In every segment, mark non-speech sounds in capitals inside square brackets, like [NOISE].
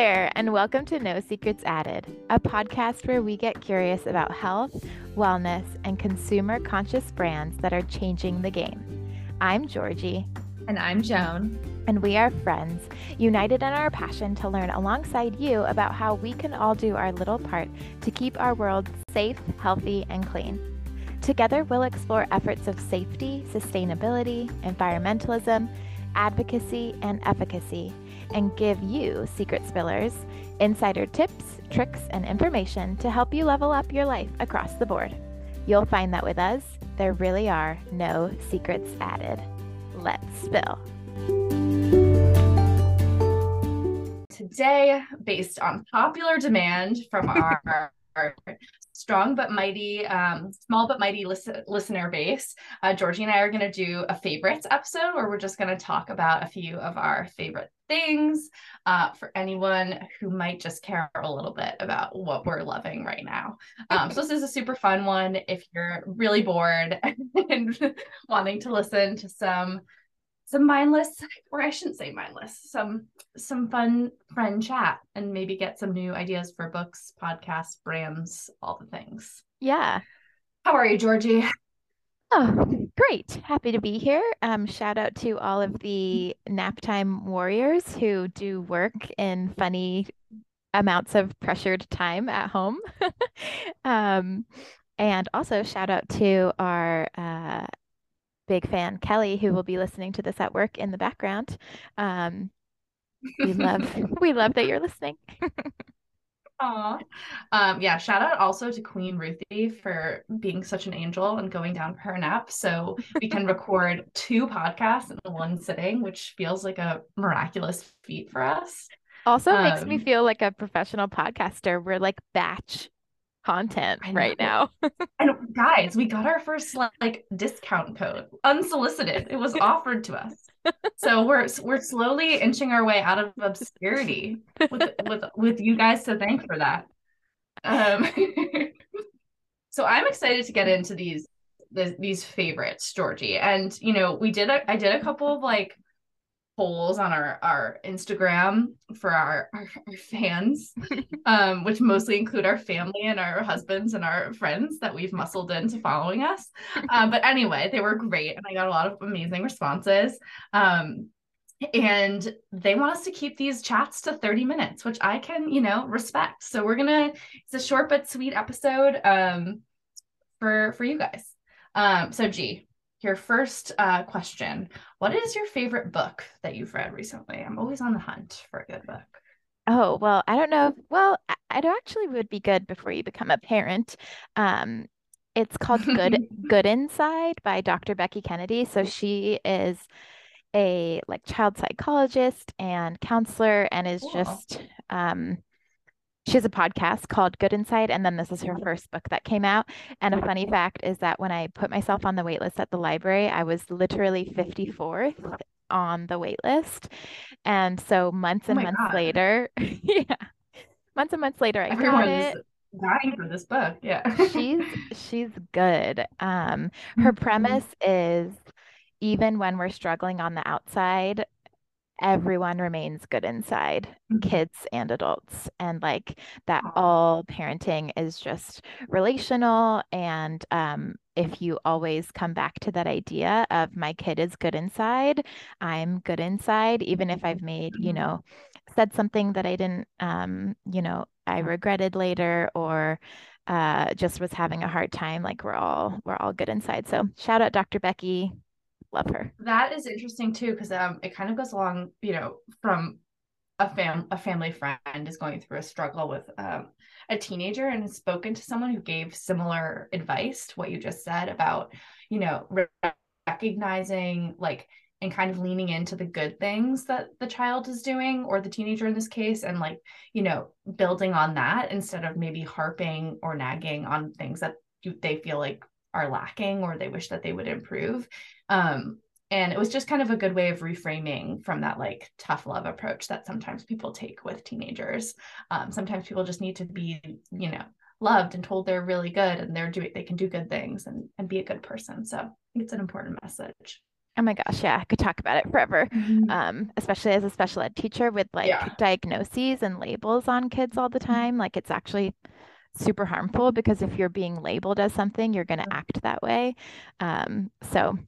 there, and welcome to No Secrets Added, a podcast where we get curious about health, wellness, and consumer conscious brands that are changing the game. I'm Georgie. And I'm Joan. And we are friends, united in our passion to learn alongside you about how we can all do our little part to keep our world safe, healthy, and clean. Together, we'll explore efforts of safety, sustainability, environmentalism, advocacy, and efficacy and give you, secret spillers, insider tips, tricks, and information to help you level up your life across the board. You'll find that with us, there really are no secrets added. Let's spill. Today, based on popular demand from [LAUGHS] our, our strong but mighty, um, small but mighty listen- listener base, uh, Georgie and I are going to do a favorites episode where we're just going to talk about a few of our favorite things uh, for anyone who might just care a little bit about what we're loving right now. Um, so this is a super fun one if you're really bored [LAUGHS] and wanting to listen to some some mindless [LAUGHS] or I shouldn't say mindless, some some fun friend chat and maybe get some new ideas for books, podcasts, brands, all the things. Yeah. How are you, Georgie? Oh, great. Happy to be here. Um, shout out to all of the nap time warriors who do work in funny amounts of pressured time at home. [LAUGHS] um, and also shout out to our uh, big fan, Kelly, who will be listening to this at work in the background. Um, we love [LAUGHS] [LAUGHS] we love that you're listening. [LAUGHS] Aw. Um, yeah, shout out also to Queen Ruthie for being such an angel and going down for her nap. So we can record two podcasts in one sitting, which feels like a miraculous feat for us. Also um, makes me um, feel like a professional podcaster. We're like batch content right now. [LAUGHS] and guys, we got our first like discount code unsolicited. It was [LAUGHS] offered to us. So we're we're slowly inching our way out of obscurity with [LAUGHS] with with you guys to thank for that. Um so I'm excited to get into these the, these favorites, Georgie. And you know, we did a I did a couple of like polls on our our Instagram for our [LAUGHS] our, our fans, [LAUGHS] um, which mostly include our family and our husbands and our friends that we've muscled into following us. Um, [LAUGHS] but anyway, they were great, and I got a lot of amazing responses. Um, and they want us to keep these chats to 30 minutes which i can you know respect so we're gonna it's a short but sweet episode um for for you guys um so g your first uh, question What is your favorite book that you've read recently? I'm always on the hunt for a good book. Oh, well, I don't know. Well, it actually would be good before you become a parent. Um, it's called Good [LAUGHS] Good Inside by Dr. Becky Kennedy. So she is a like child psychologist and counselor and is cool. just um she has a podcast called Good Inside, and then this is her first book that came out. And a funny fact is that when I put myself on the waitlist at the library, I was literally 54th on the waitlist. And so months and oh months God. later, [LAUGHS] yeah, months and months later, I got it. Dying for this book, yeah. she's she's good. Um, her mm-hmm. premise is even when we're struggling on the outside, everyone remains good inside, mm-hmm. kids and adults. And like that all parenting is just relational. And um, if you always come back to that idea of my kid is good inside, I'm good inside, even if I've made, you mm-hmm. know, said something that I didn't, um, you know, I regretted later or uh, just was having a hard time. Like we're all we're all good inside. So shout out Dr. Becky love her. That is interesting too, because um, it kind of goes along, you know, from a fam a family friend is going through a struggle with um, a teenager and has spoken to someone who gave similar advice to what you just said about, you know, recognizing like and kind of leaning into the good things that the child is doing or the teenager in this case and like you know building on that instead of maybe harping or nagging on things that you, they feel like are lacking or they wish that they would improve um, and it was just kind of a good way of reframing from that like tough love approach that sometimes people take with teenagers um, sometimes people just need to be you know loved and told they're really good and they're doing they can do good things and, and be a good person so it's an important message Oh my gosh, yeah, I could talk about it forever. Mhm. Um, especially as a special ed teacher with like Yeah. diagnoses and labels on kids all the time. Like it's actually super harmful because if you're being labeled as something, you're going to act that way. Um, so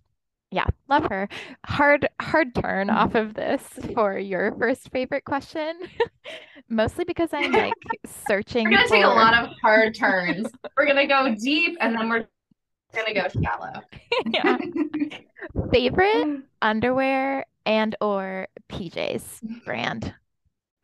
yeah, love her. Hard, hard turn Mhm. off of this for your first favorite question. [LAUGHS] Mostly because I'm [LAUGHS] like searching We're gonna take a lot of hard turns. We're gonna go deep and then we're gonna go shallow. [LAUGHS] yeah. favorite underwear and or PJs brand.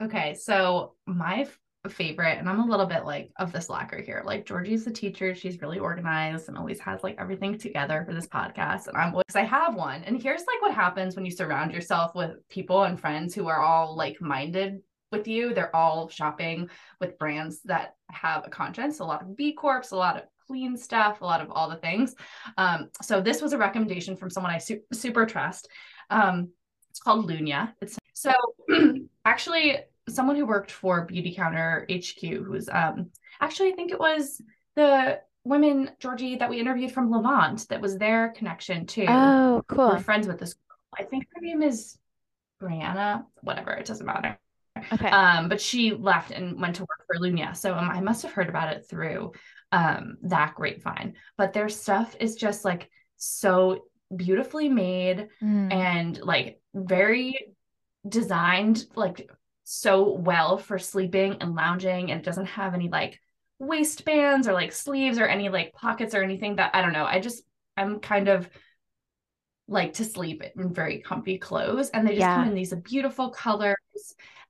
Okay, so my favorite, and I'm a little bit like of this locker here. Like Georgie's the teacher, she's really organized and always has like everything together for this podcast. And I'm because I have one. And here's like what happens when you surround yourself with people and friends who are all like minded with you. They're all shopping with brands that have a conscience, a lot of B Corps, a lot of clean stuff, a lot of all the things. Um, so this was a recommendation from someone I su- super trust. Um, it's called Lunya It's so [CLEARS THROAT] actually someone who worked for Beautycounter HQ, who's um actually I think it was the women Georgie that we interviewed from Levant that was their connection too. Oh, cool. We're friends with this. I think her name is Brianna. Whatever, it doesn't matter. Okay. Um, but she left and went to work for Lunya. So um, I must have heard about it through um that grapevine. But their stuff is just like so beautifully made Mm. and like very designed like so well for sleeping and lounging and it doesn't have any like waistbands or like sleeves or any like pockets or anything that I don't know. I just I'm kind of like to sleep in very comfy clothes and they just come in these beautiful colors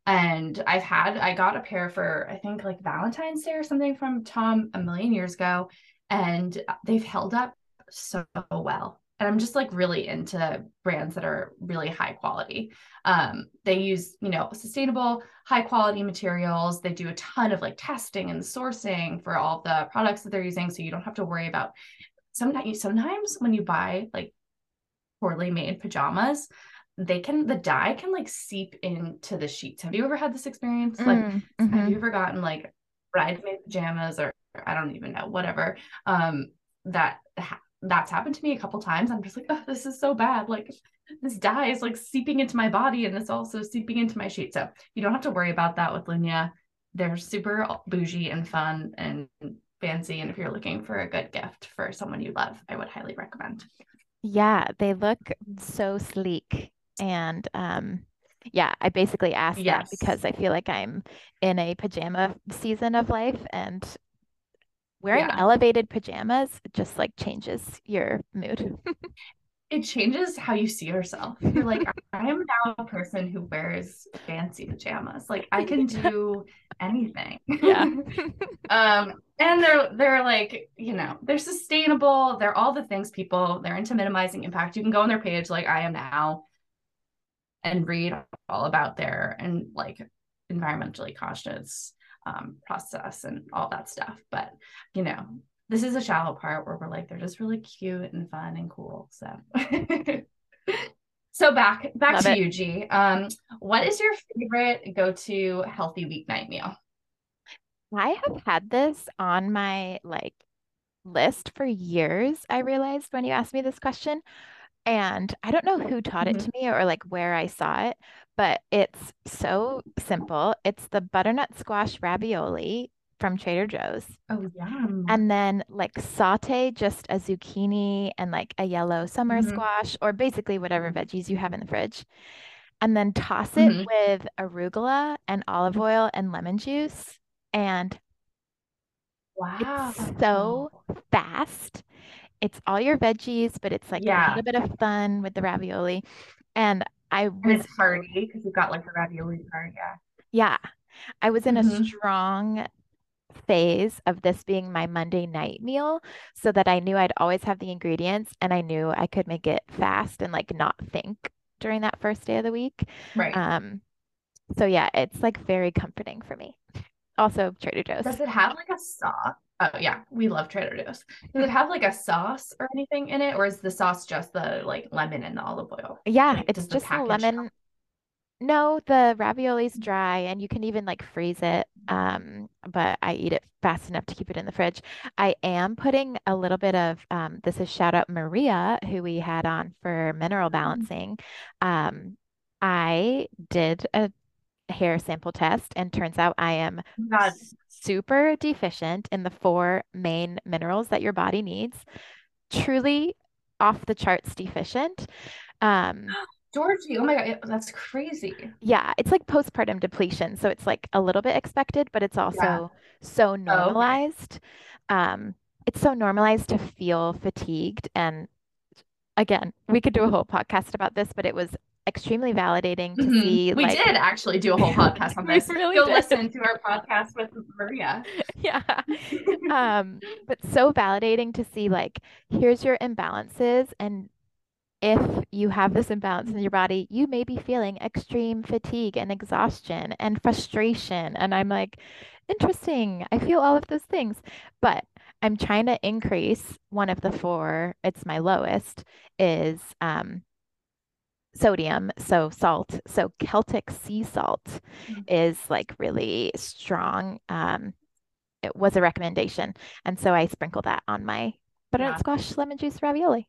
and I've had I got a pair for I think like Valentine's Day or something from Tom a million years ago and they've held up so well and I'm just like really into brands that are really high quality. Um, they use, you know, sustainable, high quality materials. They do a ton of like testing and sourcing for all the products that they're using, so you don't have to worry about. Sometimes, sometimes when you buy like poorly made pajamas, they can the dye can like seep into the sheets. Have you ever had this experience? Like, Mm, have you ever gotten like bridesmaid pajamas or I don't even know, whatever? Um, that ha- that's happened to me a couple times. I'm just like, oh, this is so bad. Like this dye is like seeping into my body and it's also seeping into my sheet. So you don't have to worry about that with Lunya. They're super bougie and fun and fancy. And if you're looking for a good gift for someone you love, I would highly recommend. Yeah, they look so sleek. And um, yeah, I basically asked that because I feel like I'm in a pajama season of life and wearing Yeah. elevated pajamas just like changes your mood. [LAUGHS] It changes how you see yourself. You're like, [LAUGHS] I am now a person who wears fancy pajamas. Like I can [LAUGHS] do anything. Yeah. um and they're they're like you know they're sustainable they're all the things people they're into minimizing impact you can go on their page like i am now and read all about their and like environmentally conscious um, process and all that stuff but you know this is a shallow part where we're like they're just really cute and fun and cool so [LAUGHS] so back back Love to it. you g um what is your favorite go-to healthy weeknight meal I have had this on my like list for years, I realized when you asked me this question. And I don't know who taught it Mhm. to me or like where I saw it, but it's so simple. It's the butternut squash ravioli from Trader Joe's. oh yum And then like saute just a zucchini and like a yellow summer Mhm. squash or basically whatever veggies you have in the fridge. And then toss it Mhm. with arugula and olive oil and lemon juice. And Wow. it's so fast. It's all your veggies, but it's like a little bit of fun with the ravioli. And I And was, it's hearty because you've got like the ravioli part. Yeah. yeah, I was in a Mhm. strong phase of this being my Monday night meal so that I knew I'd always have the ingredients and I knew I could make it fast and like not think during that first day of the week. Right. Um, so yeah, it's like very comforting for me. Also, Trader Joe's. Does it have like a sauce? Oh yeah, we love Trader Joe's. Does it have like a sauce or anything in it, or is the sauce just the like lemon and the olive oil? Yeah, Like, it's the just package lemon. No, the ravioli's dry and you can even like freeze it. Um, but I eat it fast enough to keep it in the fridge. I am putting a little bit of um, this is shout out Maria, who we had on for mineral balancing. Um, I did a hair sample test and turns out I am God. super deficient in the four main minerals that your body needs. Truly off the charts deficient. Um, [GASPS] Georgie, oh my God, that's crazy. Yeah, it's like postpartum depletion. So it's like a little bit expected, but it's also yeah. so normalized. Oh, okay. Um, it's so normalized to feel fatigued. And again, we could do a whole podcast about this, but it was extremely validating to mm-hmm. see. We like... did actually do a whole [LAUGHS] podcast on this. really Go did. listen to our podcast with Maria. [LAUGHS] Yeah. [LAUGHS] um, but so validating to see like, here's your imbalances and if you have this imbalance in your body, you may be feeling extreme fatigue and exhaustion and frustration. And I'm like, interesting. I feel all of those things, but I'm trying to increase one of the four. It's my lowest is um, sodium, so salt. So Celtic sea salt mm-hmm. is like really strong. Um, it was a recommendation, and so I sprinkle that on my butternut yeah. squash lemon juice ravioli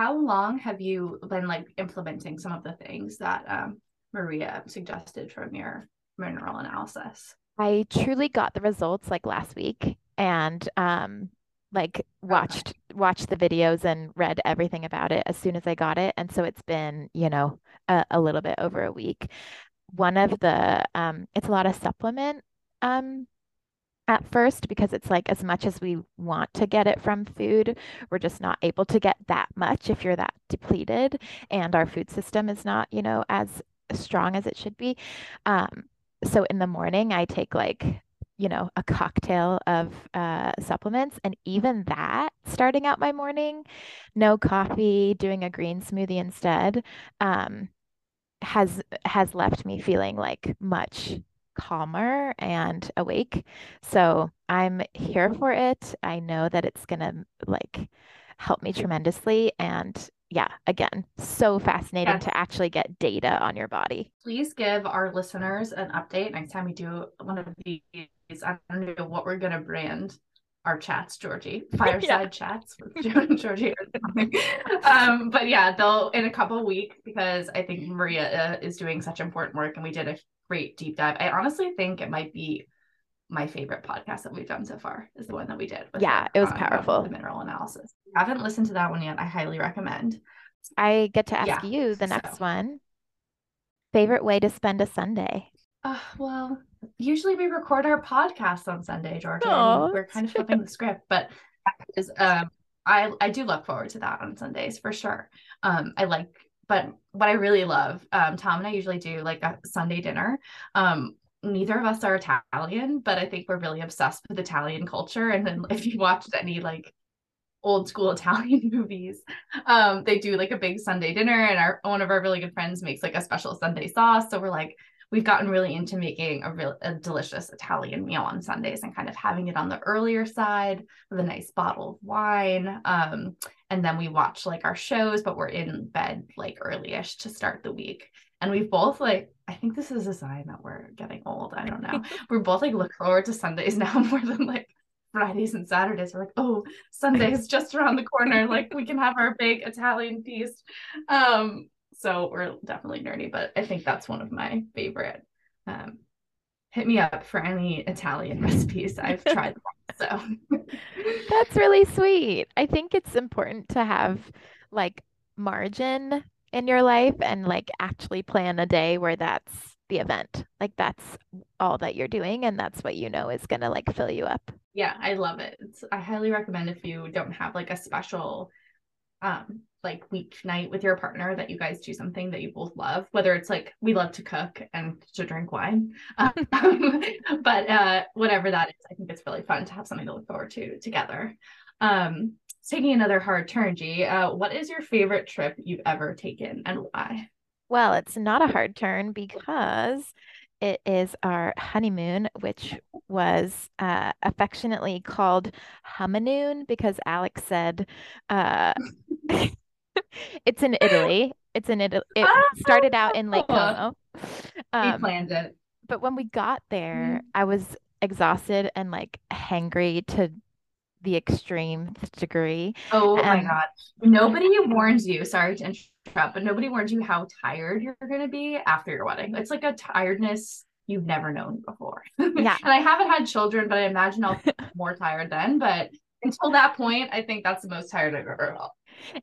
how long have you been like implementing some of the things that um, Maria suggested from your mineral analysis? I truly got the results like last week and um, like watched okay. watched the videos and read everything about it as soon as I got it. And so it's been, you know, a, a little bit over a week. One of the um, it's a lot of supplement um at first because it's like as much as we want to get it from food, we're just not able to get that much if you're that depleted and our food system is not, you know, as strong as it should be. Um, so in the morning, I take like, you know, a cocktail of uh, supplements. And even that, starting out my morning, no coffee, doing a green smoothie instead, um, has has left me feeling like much calmer and awake. So I'm here for it. I know that it's to like help me tremendously. And yeah, again, so fascinating yes. to actually get data on your body. Please give our listeners an update next time we do one of these. I don't know what we're going to brand our chats, Georgie, [LAUGHS] fireside yeah. chats with [LAUGHS] Joe and Georgie. um, but yeah, they'll in a couple weeks because I think Maria uh, is doing such important work, and we did a great deep dive. I honestly think it might be my favorite podcast that we've done so far is the one that we did. yeah, it was um, powerful. The mineral analysis. If you haven't listened to that one yet, I highly recommend. I get to ask yeah, you the next so. one. Favorite way to spend a Sunday? Uh, well, usually we record our podcast on Sunday, Georgia. Aww, we're kind of flipping the script, but is, um, I I do look forward to that on Sundays for sure. Um, I like but what I really love, um, Tom and I usually do like a Sunday dinner. Um, neither of us are Italian, but I think we're really obsessed with Italian culture. And then [LAUGHS] if you watched any like old school [LAUGHS] Italian movies, um, they do like a big Sunday dinner, and our one of our really good friends makes like a special Sunday sauce. So we're like, we've gotten really into making a real a delicious Italian meal on Sundays and kind of having it on the earlier side with a nice bottle of wine. Um, and then we watch like our shows, but we're in bed like earlyish to start the week. And we've both like, I think this is a sign that we're getting old. I don't know. [LAUGHS] we're both like look forward to Sundays [LAUGHS] now more than like Fridays and Saturdays. We're like, oh, Sunday's just around the corner. Like we can have our big Italian feast. Um, so we're definitely nerdy, but I think that's one of my favorite. Um, hit me up for any Italian [LAUGHS] recipes. I've tried them, so that's really sweet. I think it's important to have like margin in your life and like actually plan a day where that's the event. Like that's all that you're doing and that's what you know is going to like fill you up. Yeah, I love it. It's, I highly recommend if you don't have like a special um like weeknight with your partner that you guys do something that you both love whether it's like we love to cook and to drink wine um, [LAUGHS] but uh whatever that is i think it's really fun to have something to look forward to together um taking another hard turn g uh what is your favorite trip you've ever taken and why well it's not a hard turn because it is our honeymoon, which was uh, affectionately called Humanoon because Alex said uh, [LAUGHS] it's in Italy. It's in Italy. It started out in Lake Como. Um, we planned it. But when we got there, mm-hmm. I was exhausted and like hangry to the extreme degree. Oh my god. Nobody warns you, sorry to interrupt, but nobody warns you how tired you're going to be after your wedding. It's like a tiredness you've never known before. [LAUGHS] Yeah. and I haven't had children, but I imagine I'll be [LAUGHS] more tired then, but until that point, I think that's the most tired I've ever felt.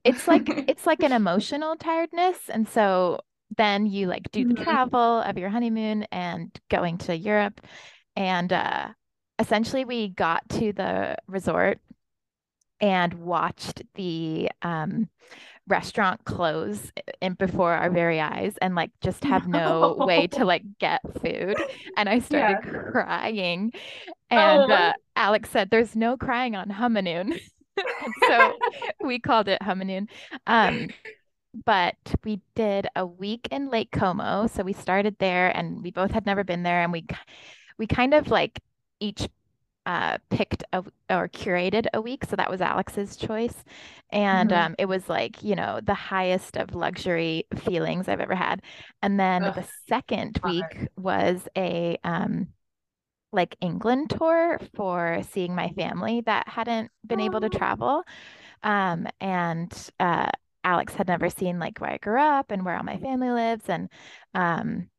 It's like [LAUGHS] it's like an emotional tiredness and so then you like do the mm-hmm. travel of your honeymoon and going to Europe and uh essentially we got to the resort and watched the um, restaurant close in before our very eyes and like just have no, no way to [LAUGHS] like get food. And i started yeah. crying. And oh. uh, alex said there's no crying on honeymoon [LAUGHS] so we called it honeymoon um, but we did a week in lake como. So we started there and we both had never been there and we we kind of like each uh, picked a, or curated a week. So that was Alex's choice. And mm-hmm. um, it was like, you know, the highest of luxury feelings I've ever had. And then Ugh. the second week was a um, like England tour for seeing my family that hadn't been able to travel. Um, and uh, Alex had never seen like where I grew up and where all my family lives. And um,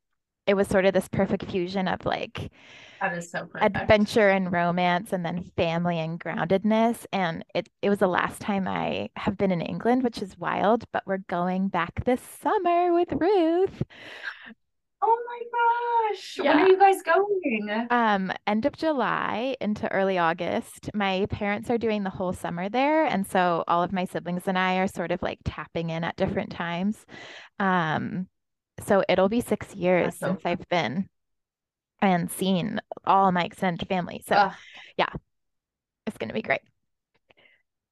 it was sort of this perfect fusion of like, that is so perfect. adventure and romance and then family and groundedness and it it was the last time I have been in England which is wild but we're going back this summer with Ruth Oh my gosh. Yeah. When are you guys going? Um, end of July into early August. My parents are doing the whole summer there. And so all of my siblings and I are sort of like tapping in at different times. Um, so it'll be six years since. I've been and seen all my extended family. So uh, yeah, it's gonna be great.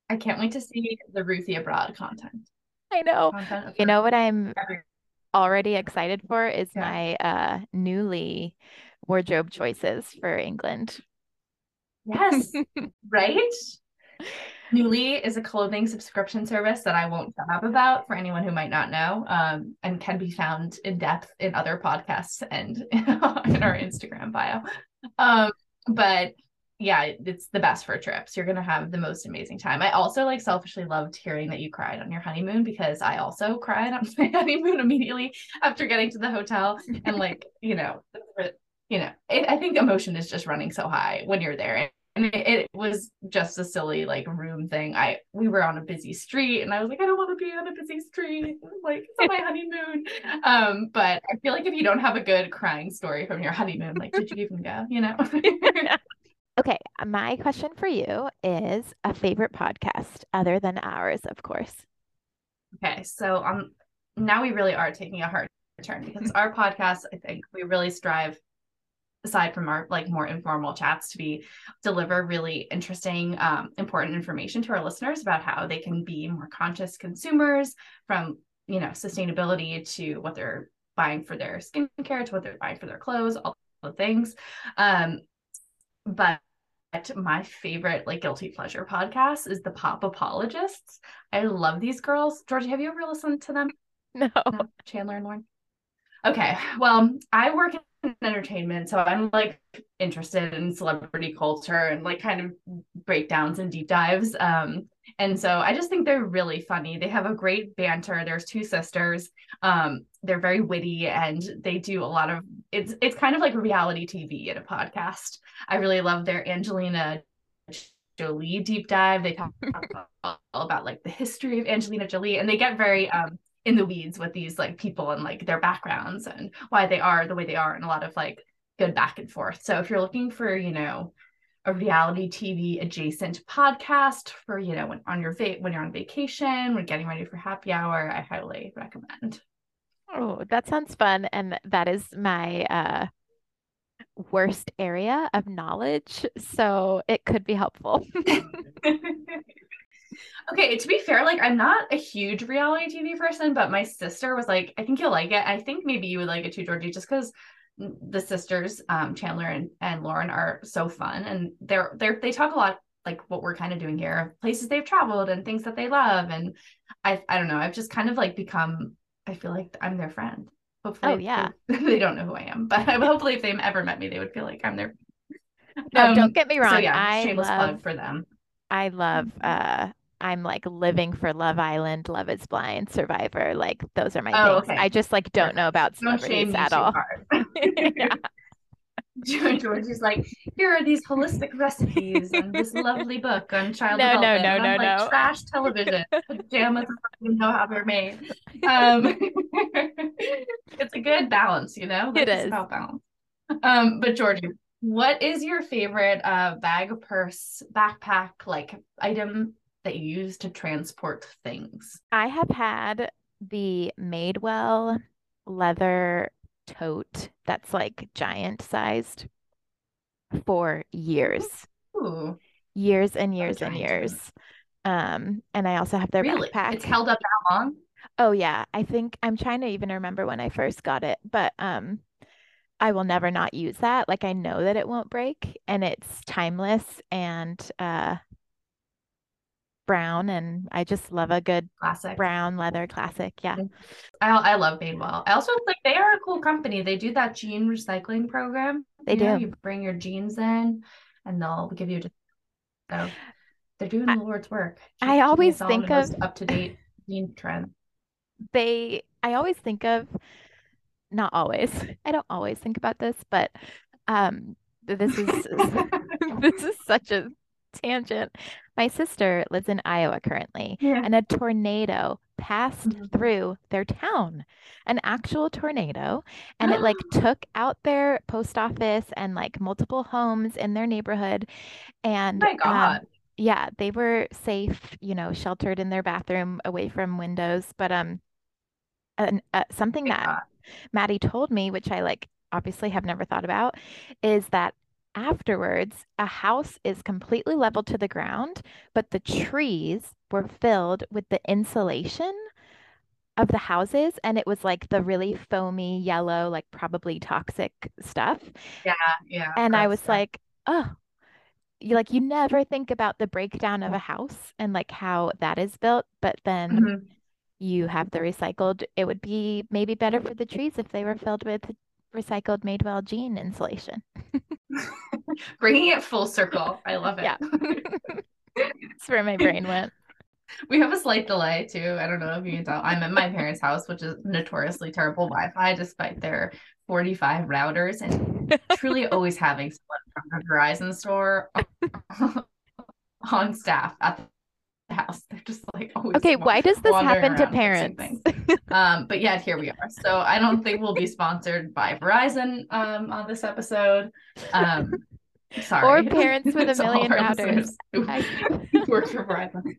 I can't wait to see the Ruthie abroad content. I know. Content you know what I'm already excited for is yeah. my uh Nuuly wardrobe choices for England. Yes. [LAUGHS] right? Nuuly is a clothing subscription service that I won't shut up about for anyone who might not know, um, and can be found in depth in other podcasts and [LAUGHS] in our Instagram bio. Um, but yeah, it's the best for trips. You're gonna have the most amazing time. I also like selfishly loved hearing that you cried on your honeymoon because I also cried on [LAUGHS] my honeymoon immediately after getting to the hotel, and like you know, you know, it, I think emotion is just running so high when you're there and it, it, was just a silly like room thing. I we were on a busy street, and I was like, I don't want to be on a busy street. Like it's on my honeymoon. [LAUGHS] Um, but I feel like if you don't have a good crying story from your honeymoon, like did you even go? You know. [LAUGHS] okay, my question for you is a favorite podcast other than ours, of course. Okay, so um, now we really are taking a hard turn because our podcast, I think, we really strive aside from our like more informal chats to be deliver really interesting um, important information to our listeners about how they can be more conscious consumers from you know sustainability to what they're buying for their skincare to what they're buying for their clothes all the things. Um, but my favorite like guilty pleasure podcast is the pop apologists. I love these girls. Georgie have you ever listened to them? No, no? chandler and lauren? Okay. Well i work entertainment. So i'm like interested in celebrity culture and like kind of breakdowns and deep dives. Um and so i just think they're really funny. They have a great banter. There's two sisters. Um they're very witty and they do a lot of it's it's kind of like reality tv in a podcast. I really love their angelina jolie deep dive. They talk all [LAUGHS] about like the history of angelina jolie and they get very um in the weeds with these like people and like their backgrounds and why they are the way they are and a lot of like good back and forth. So if you're looking for, you know, a reality TV adjacent podcast for, you know, when on your va- when you're on vacation, when getting ready for happy hour, I highly recommend. Oh, that sounds fun and that is my uh worst area of knowledge, so it could be helpful. [LAUGHS] [LAUGHS] Okay, to be fair, like I'm not a huge reality TV person, but my sister was like, I think you'll like it. I think maybe you would like it too, Georgie, just because the sisters, um, Chandler and, and Lauren are so fun and they're they're they talk a lot like what we're kind of doing here, places they've traveled and things that they love. And I I don't know, I've just kind of like become I feel like I'm their friend Hopefully, oh yeah, [LAUGHS] they don't know who I am, but hopefully, if they ever met me, they would feel like I'm their. No, um, don't get me wrong. So yeah, I shameless love, plug for them. I love. uh I'm like living for Love Island, Love Is Blind, Survivor. Like those are my oh, things. Okay. I just like don't know about celebrities at all. [LAUGHS] yeah. [LAUGHS] George is like, here are these holistic recipes and this lovely book on child no, development. No, no, no, no, like, Trash television. [LAUGHS] Pajamas don't know how they're made. Um, it's a good balance, you know. That's it is about balance. Um, but Georgie, what is your favorite uh bag, purse, backpack, like item that you use to transport things? I have had the Madewell leather tote that's like giant sized for years. Ooh. Years and years and years. Tote. Um, and I also have their really? backpack. It's held up that long? Oh yeah. I think I'm trying to even remember when I first got it, but um I will never not use that. Like I know that it won't break and it's timeless and uh brown and I just love a good classic brown leather classic. Yeah. I, I love Madewell. I also like they are a cool company. They do that jean recycling program. They you do. Know, you bring your jeans in and they'll give you just so they're doing the Lord's work. I always think of up to date jean trend. They I always think of not always. [LAUGHS] I don't always think about this, but um this is [LAUGHS] this is such a tangent. My sister lives in Iowa currently, yeah. and a tornado passed mm-hmm. through their town, an actual tornado, and it like [GASPS] took out their post office and like multiple homes in their neighborhood. And oh my God. Um, yeah, they were safe, you know, sheltered in their bathroom away from windows. But um, and, uh, something that Maddie told me, which I like obviously have never thought about, is that afterwards, a house is completely leveled to the ground, but the trees were filled with the insulation of the houses and it was like the really foamy yellow like probably toxic stuff. Yeah yeah and i was like oh you like you never think about the breakdown of a house and like how that is built but then mm-hmm. You have the recycled it would be maybe better for the trees if they were filled with recycled Madewell jean insulation. [LAUGHS] Bringing it full circle. I love it. Yeah. [LAUGHS] That's where my brain went. [LAUGHS] We have a slight delay too. I don't know if you can tell. I'm at my parents' house, which is notoriously terrible Wi-Fi, despite their 45 routers and truly always having someone from the Verizon store on staff at house. [LAUGHS] They're just like okay. Why does [LAUGHS] this happen to parents? um, but yet here we are. So I don't think we'll be [LAUGHS] sponsored by Verizon um, on this episode. Um, sorry, or parents with a million routers. Work for Verizon.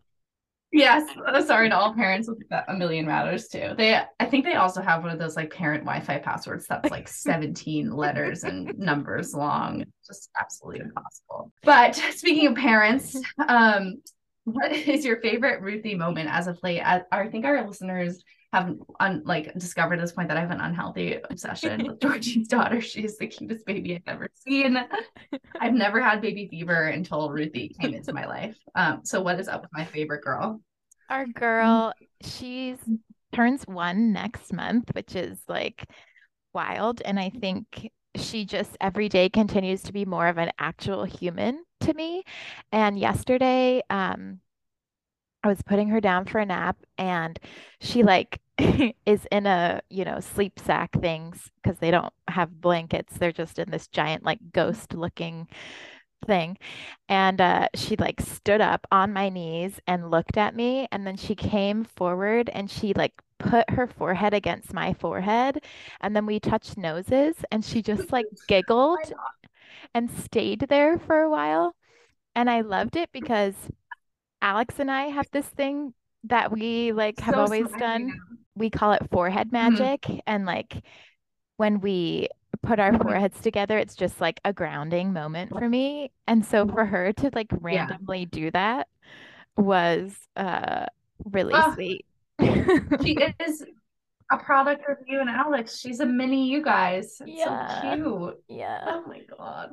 Yes, uh, sorry to all parents with a million routers too. They, I think they also have one of those like parent Wi-Fi passwords that's like 17 letters and numbers long. Just absolutely impossible. But speaking of parents, um, what [LAUGHS] is your favorite Ruthie moment as of late? I, I think our listeners have un, like discovered this point that I have an unhealthy obsession with [LAUGHS] Georgie's daughter. She's the cutest baby I've ever seen. [LAUGHS] I've never had baby fever until Ruthie came into my life. Um, so what is up with my favorite girl? Our girl, she's turns one next month, which is like wild. And I think she just every day continues to be more of an actual human to me. And yesterday, um, I was putting her down for a nap and she like [LAUGHS] is in a, you know, sleep sack things because they don't have blankets. They're just in this giant like ghost looking thing. And uh, she like stood up on my knees and looked at me. And then she came forward and she like put her forehead against my forehead. And then we touched noses and she just like [LAUGHS] giggled and stayed there for a while. And I loved it because Alex and I have this thing that we like have so always done. We call it forehead mm-hmm. magic. Mm-hmm. And like when we put our foreheads together, it's just like a grounding moment for me. And so for her to like randomly yeah. do that was uh really oh, sweet. she [LAUGHS] is a product of you and Alex. She's a mini you guys. It's yeah. so cute. Yeah. Oh my god.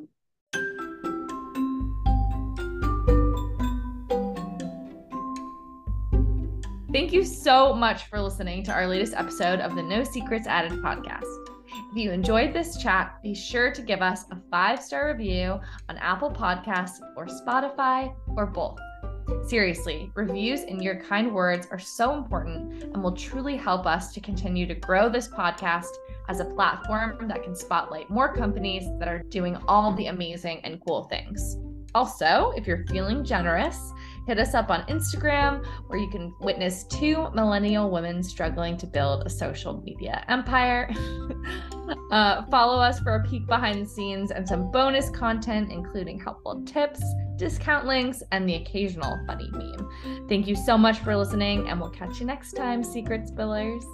Thank you so much for listening to our latest episode of the No Secrets Added podcast. If you enjoyed this chat, be sure to give us a five star review on Apple Podcasts or Spotify or both. Seriously, reviews and your kind words are so important and will truly help us to continue to grow this podcast as a platform that can spotlight more companies that are doing all the amazing and cool things. Also, if you're feeling generous, hit us up on Instagram where you can witness two millennial women struggling to build a social media empire. [LAUGHS] uh, follow us for a peek behind the scenes and some bonus content, including helpful tips, discount links, and the occasional funny meme. Thank you so much for listening, and we'll catch you next time, Secret Spillers.